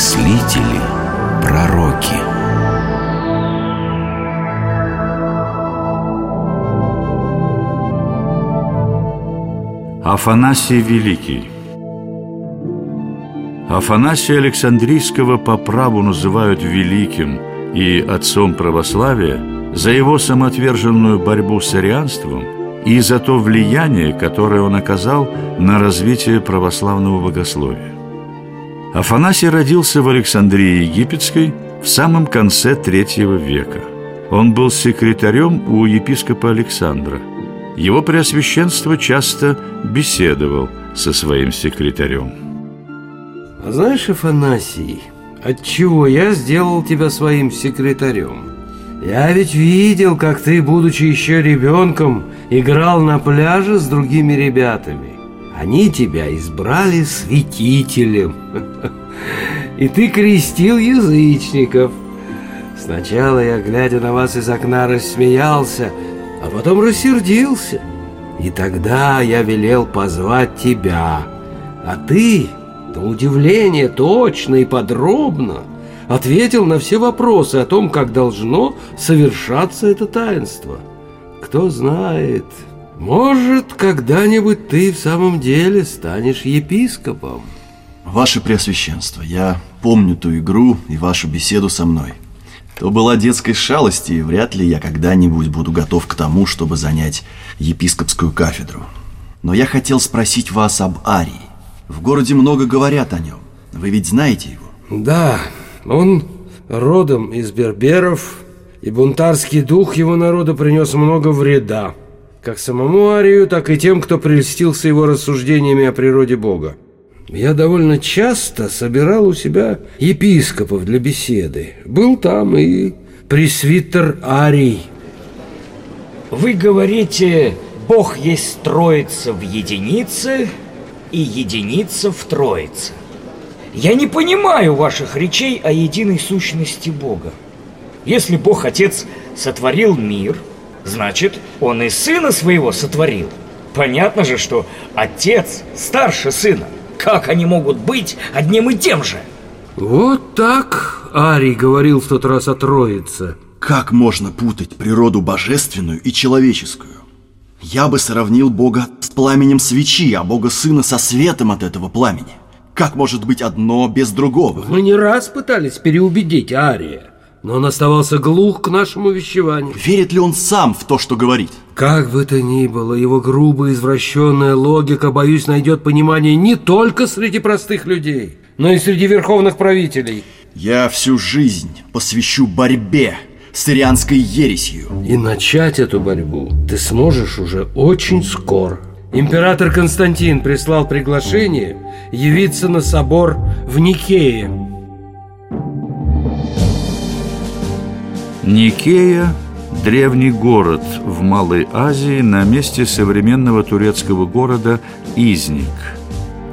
мыслители, пророки. Афанасий Великий Афанасия Александрийского по праву называют великим и отцом православия за его самоотверженную борьбу с арианством и за то влияние, которое он оказал на развитие православного богословия. Афанасий родился в Александрии Египетской в самом конце третьего века. Он был секретарем у епископа Александра. Его преосвященство часто беседовал со своим секретарем. А знаешь, Афанасий, отчего я сделал тебя своим секретарем? Я ведь видел, как ты, будучи еще ребенком, играл на пляже с другими ребятами. Они тебя избрали святителем. И ты крестил язычников. Сначала я, глядя на вас из окна, рассмеялся, а потом рассердился. И тогда я велел позвать тебя. А ты, на удивление, точно и подробно ответил на все вопросы о том, как должно совершаться это таинство. Кто знает, может, когда-нибудь ты в самом деле станешь епископом. Ваше Преосвященство, я помню ту игру и вашу беседу со мной. То была детской шалости, и вряд ли я когда-нибудь буду готов к тому, чтобы занять епископскую кафедру. Но я хотел спросить вас об Арии. В городе много говорят о нем. Вы ведь знаете его? Да, он родом из берберов, и бунтарский дух его народа принес много вреда как самому Арию, так и тем, кто прельстился его рассуждениями о природе Бога. Я довольно часто собирал у себя епископов для беседы. Был там и пресвитер Арий. Вы говорите, Бог есть троица в единице и единица в троице. Я не понимаю ваших речей о единой сущности Бога. Если Бог Отец сотворил мир – Значит, он и сына своего сотворил. Понятно же, что отец старше сына. Как они могут быть одним и тем же? Вот так Арий говорил в тот раз о Троице. Как можно путать природу божественную и человеческую? Я бы сравнил Бога с пламенем свечи, а Бога Сына со светом от этого пламени. Как может быть одно без другого? Мы не раз пытались переубедить Ария. Но он оставался глух к нашему вещеванию. Верит ли он сам в то, что говорит? Как бы то ни было, его грубая извращенная логика, боюсь, найдет понимание не только среди простых людей, но и среди верховных правителей. Я всю жизнь посвящу борьбе с ирианской ересью. И начать эту борьбу ты сможешь уже очень скоро. Император Константин прислал приглашение явиться на собор в Никее Никея – древний город в Малой Азии на месте современного турецкого города Изник.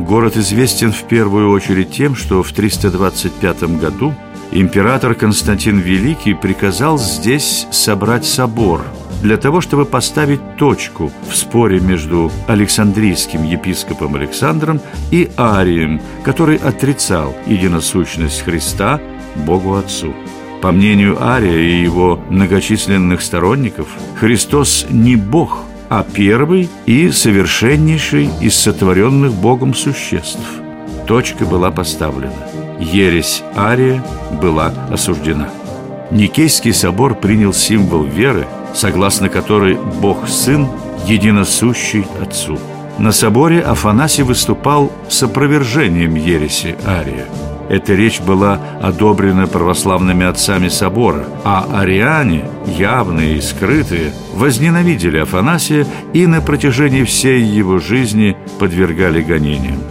Город известен в первую очередь тем, что в 325 году император Константин Великий приказал здесь собрать собор для того, чтобы поставить точку в споре между Александрийским епископом Александром и Арием, который отрицал единосущность Христа Богу Отцу. По мнению Ария и его многочисленных сторонников, Христос не Бог, а первый и совершеннейший из сотворенных Богом существ. Точка была поставлена. Ересь Ария была осуждена. Никейский собор принял символ веры, согласно которой Бог Сын единосущий Отцу. На соборе Афанасий выступал с опровержением ереси Ария – эта речь была одобрена православными отцами собора, а ариане, явные и скрытые, возненавидели Афанасия и на протяжении всей его жизни подвергали гонениям.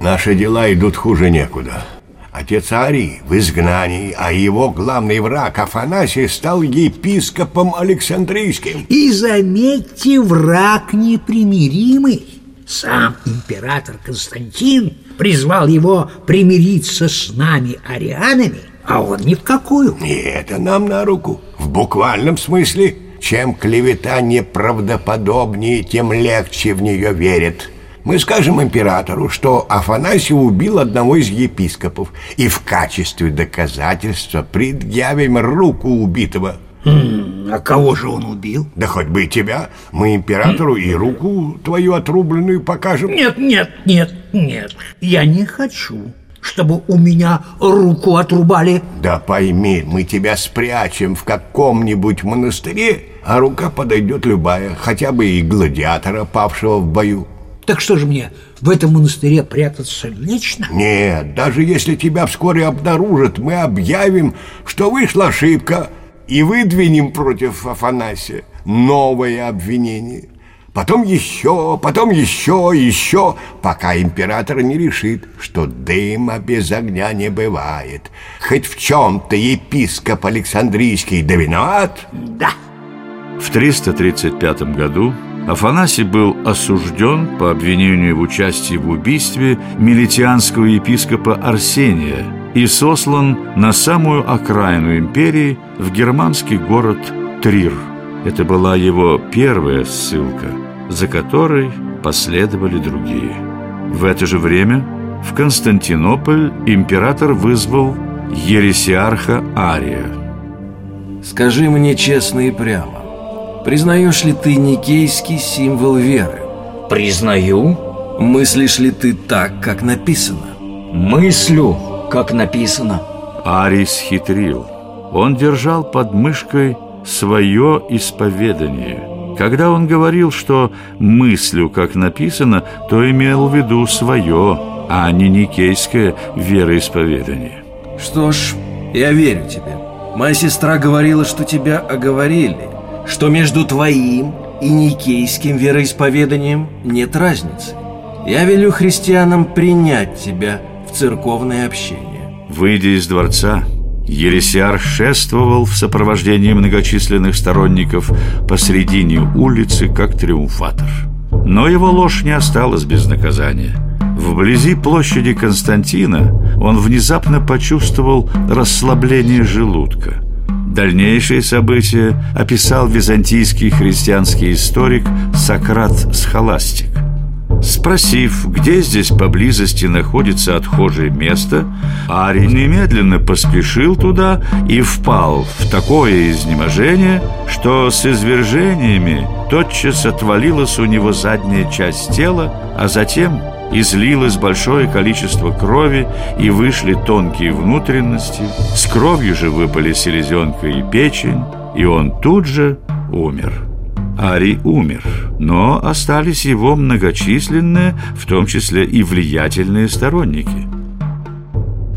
Наши дела идут хуже некуда. Отец Арий в изгнании, а его главный враг Афанасий стал епископом Александрийским. И заметьте, враг непримиримый. Сам император Константин призвал его примириться с нами, арианами, а он ни в какую. И это нам на руку, в буквальном смысле. Чем клевета неправдоподобнее, тем легче в нее верят. Мы скажем императору, что Афанасий убил одного из епископов И в качестве доказательства предъявим руку убитого А кого же он убил? Да хоть бы и тебя Мы императору и руку твою отрубленную покажем Нет, нет, нет, нет Я не хочу, чтобы у меня руку отрубали Да пойми, мы тебя спрячем в каком-нибудь монастыре А рука подойдет любая, хотя бы и гладиатора, павшего в бою Так что же мне, в этом монастыре прятаться лично? Нет, даже если тебя вскоре обнаружат, мы объявим, что вышла ошибка и выдвинем против Афанасия новое обвинение. Потом еще, потом еще, еще, пока император не решит, что дыма без огня не бывает. Хоть в чем-то епископ Александрийский да виноват. Да В 335 году Афанасий был осужден по обвинению в участии в убийстве милитианского епископа Арсения и сослан на самую окраину империи в германский город Трир. Это была его первая ссылка, за которой последовали другие. В это же время в Константинополь император вызвал ересиарха Ария. Скажи мне честно и прямо, признаешь ли ты никейский символ веры? Признаю, Мыслишь ли ты так, как написано? мыслю, как написано Арий схитрил. Он держал под мышкой свое исповедание. Когда он говорил, что мыслю, как написано, то имел в виду свое, а не никейское вероисповедание. Что ж, я верю тебе. Моя сестра говорила, что тебя оговорили, что между твоим и никейским вероисповеданием нет разницы. Я велю христианам принять тебя в церковное общение. Выйдя из дворца, Елисиар шествовал в сопровождении многочисленных сторонников посредине улицы, как триумфатор. Но его ложь не осталась без наказания. Вблизи площади Константина он внезапно почувствовал расслабление желудка. Дальнейшие события описал византийский христианский историк Сократ Схоластик. Спросив, где здесь поблизости находится отхожее место, Арий немедленно поспешил туда и впал в такое изнеможение, что с извержениями тотчас отвалилась у него задняя часть тела, а затем излилось большое количество крови и вышли тонкие внутренности, с кровью же выпали селезенка и печень, и он тут же умер. Арий умер, но остались его многочисленные, в том числе и влиятельные сторонники.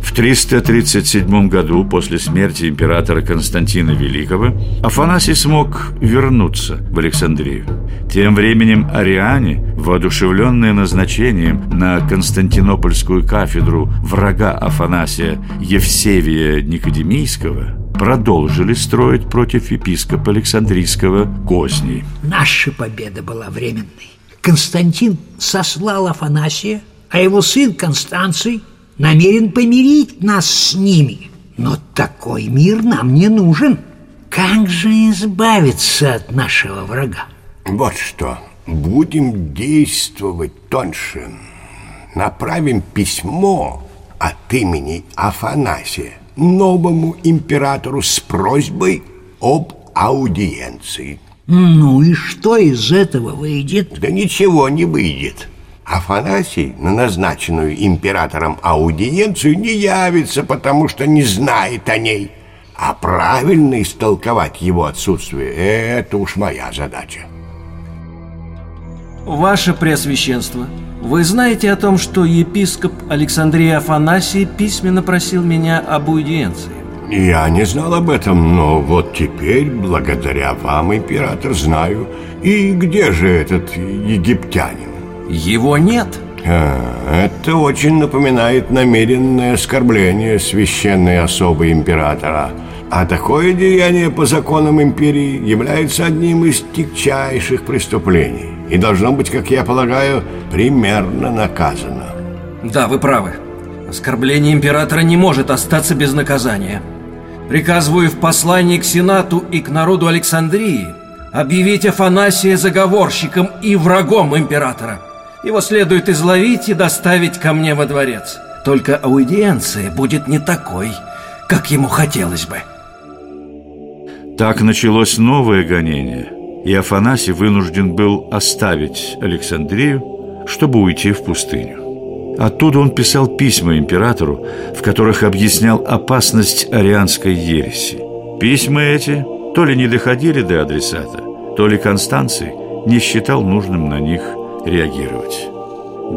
В 337 году, после смерти императора Константина Великого, Афанасий смог вернуться в Александрию. Тем временем ариане, воодушевленные назначением на Константинопольскую кафедру врага Афанасия Евсевия Никодемийского, продолжили строить против епископа Александрийского козни. Наша победа была временной Константин сослал Афанасия, а его сын Констанций намерен помирить нас с ними Но такой мир нам не нужен Как же избавиться от нашего врага? Вот что, будем действовать тоньше. Направим письмо от имени Афанасия новому императору с просьбой об аудиенции. Ну и что из этого выйдет? Да ничего не выйдет. Афанасий на назначенную императором аудиенцию не явится, потому что не знает о ней. А правильно истолковать его отсутствие – это уж моя задача. Ваше Преосвященство, вы знаете о том, что епископ Александрий Афанасий письменно просил меня об аудиенции? Я не знал об этом, но вот теперь, благодаря вам, император, знаю. И где же этот египтянин? Его нет. А, это очень напоминает намеренное оскорбление священной особы императора. А такое деяние по законам империи является одним из тягчайших преступлений и должно быть, как я полагаю, примерно наказано. Да, вы правы. Оскорбление императора не может остаться без наказания. Приказываю в послании к Сенату и к народу Александрии объявить Афанасия заговорщиком и врагом императора. Его следует изловить и доставить ко мне во дворец. Только аудиенция будет не такой, как ему хотелось бы. Так началось новое гонение, и Афанасий вынужден был оставить Александрию, чтобы уйти в пустыню. Оттуда он писал письма императору, в которых объяснял опасность арианской ереси. Письма эти то ли не доходили до адресата, то ли Констанций не считал нужным на них реагировать.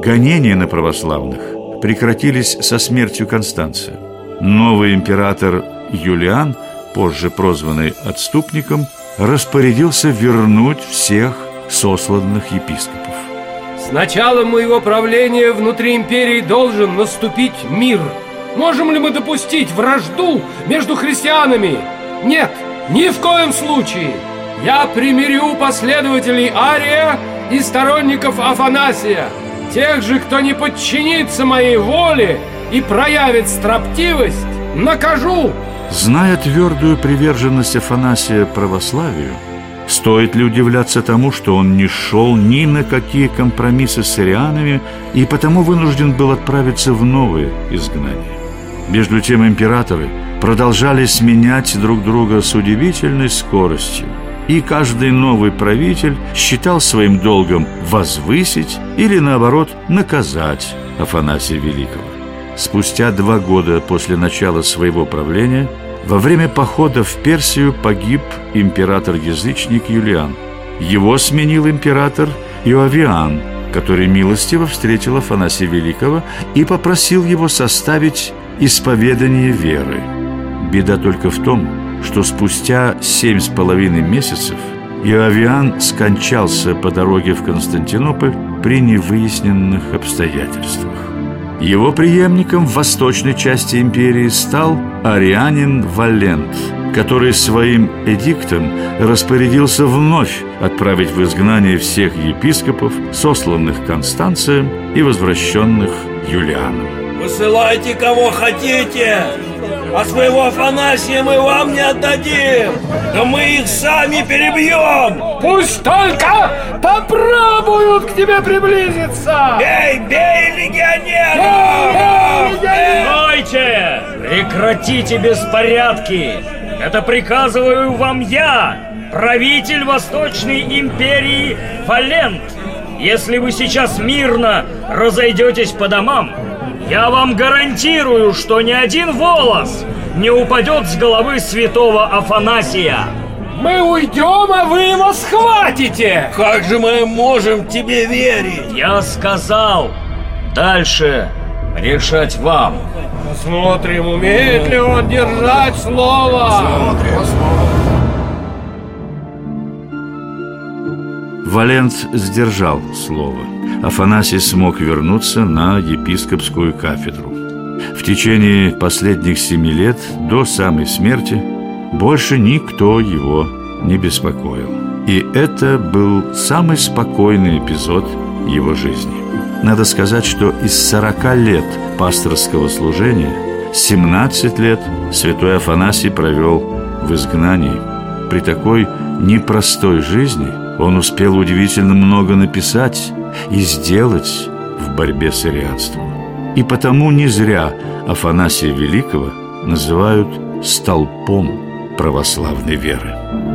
Гонения на православных прекратились со смертью Констанция. Новый император Юлиан, позже прозванный отступником, распорядился вернуть всех сосланных епископов. С началом моего правления внутри империи должен наступить мир. Можем ли мы допустить вражду между христианами? Нет, ни в коем случае. Я примирю последователей Ария и сторонников Афанасия. Тех же, кто не подчинится моей воле и проявит строптивость, накажу. Зная твердую приверженность Афанасия православию, стоит ли удивляться тому, что он не шел ни на какие компромиссы с арианами и потому вынужден был отправиться в новые изгнания. Между тем императоры продолжали сменять друг друга с удивительной скоростью – и каждый новый правитель считал своим долгом возвысить или, наоборот, наказать Афанасия Великого. Спустя два года после начала своего правления во время похода в Персию погиб император-язычник Юлиан. Его сменил император Иовиан, который милостиво встретил Афанасия Великого и попросил его составить исповедание веры. Беда только в том, что спустя семь с половиной месяцев Иовиан скончался по дороге в Константинополь при невыясненных обстоятельствах. Его преемником в восточной части империи стал арианин Валент, который своим эдиктом распорядился вновь отправить в изгнание всех епископов, сосланных Констанцием и возвращенных Юлианом. «Высылайте кого хотите!» А своего Афанасия мы вам не отдадим Да мы их сами перебьем Пусть только попробуют к тебе приблизиться Бей, бей легионеров! Стойте! Прекратите беспорядки! Это приказываю вам я, правитель Восточной империи Валент. Если вы сейчас мирно разойдетесь по домам, я вам гарантирую, что ни один волос не упадет с головы святого Афанасия. Мы уйдем, а вы его схватите! Как же мы можем тебе верить? Я сказал, дальше решать вам. Посмотрим, умеет ли он держать слово. Валент сдержал слово. Афанасий смог вернуться на епископскую кафедру. В течение последних семи лет, до самой смерти, больше никто его не беспокоил. И это был самый спокойный эпизод его жизни. Надо сказать, что из 40 лет пасторского служения 17 лет святой Афанасий провел в изгнании. При такой непростой жизни он успел удивительно много написать и сделать в борьбе с арианством. И потому не зря Афанасия Великого называют столпом православной веры.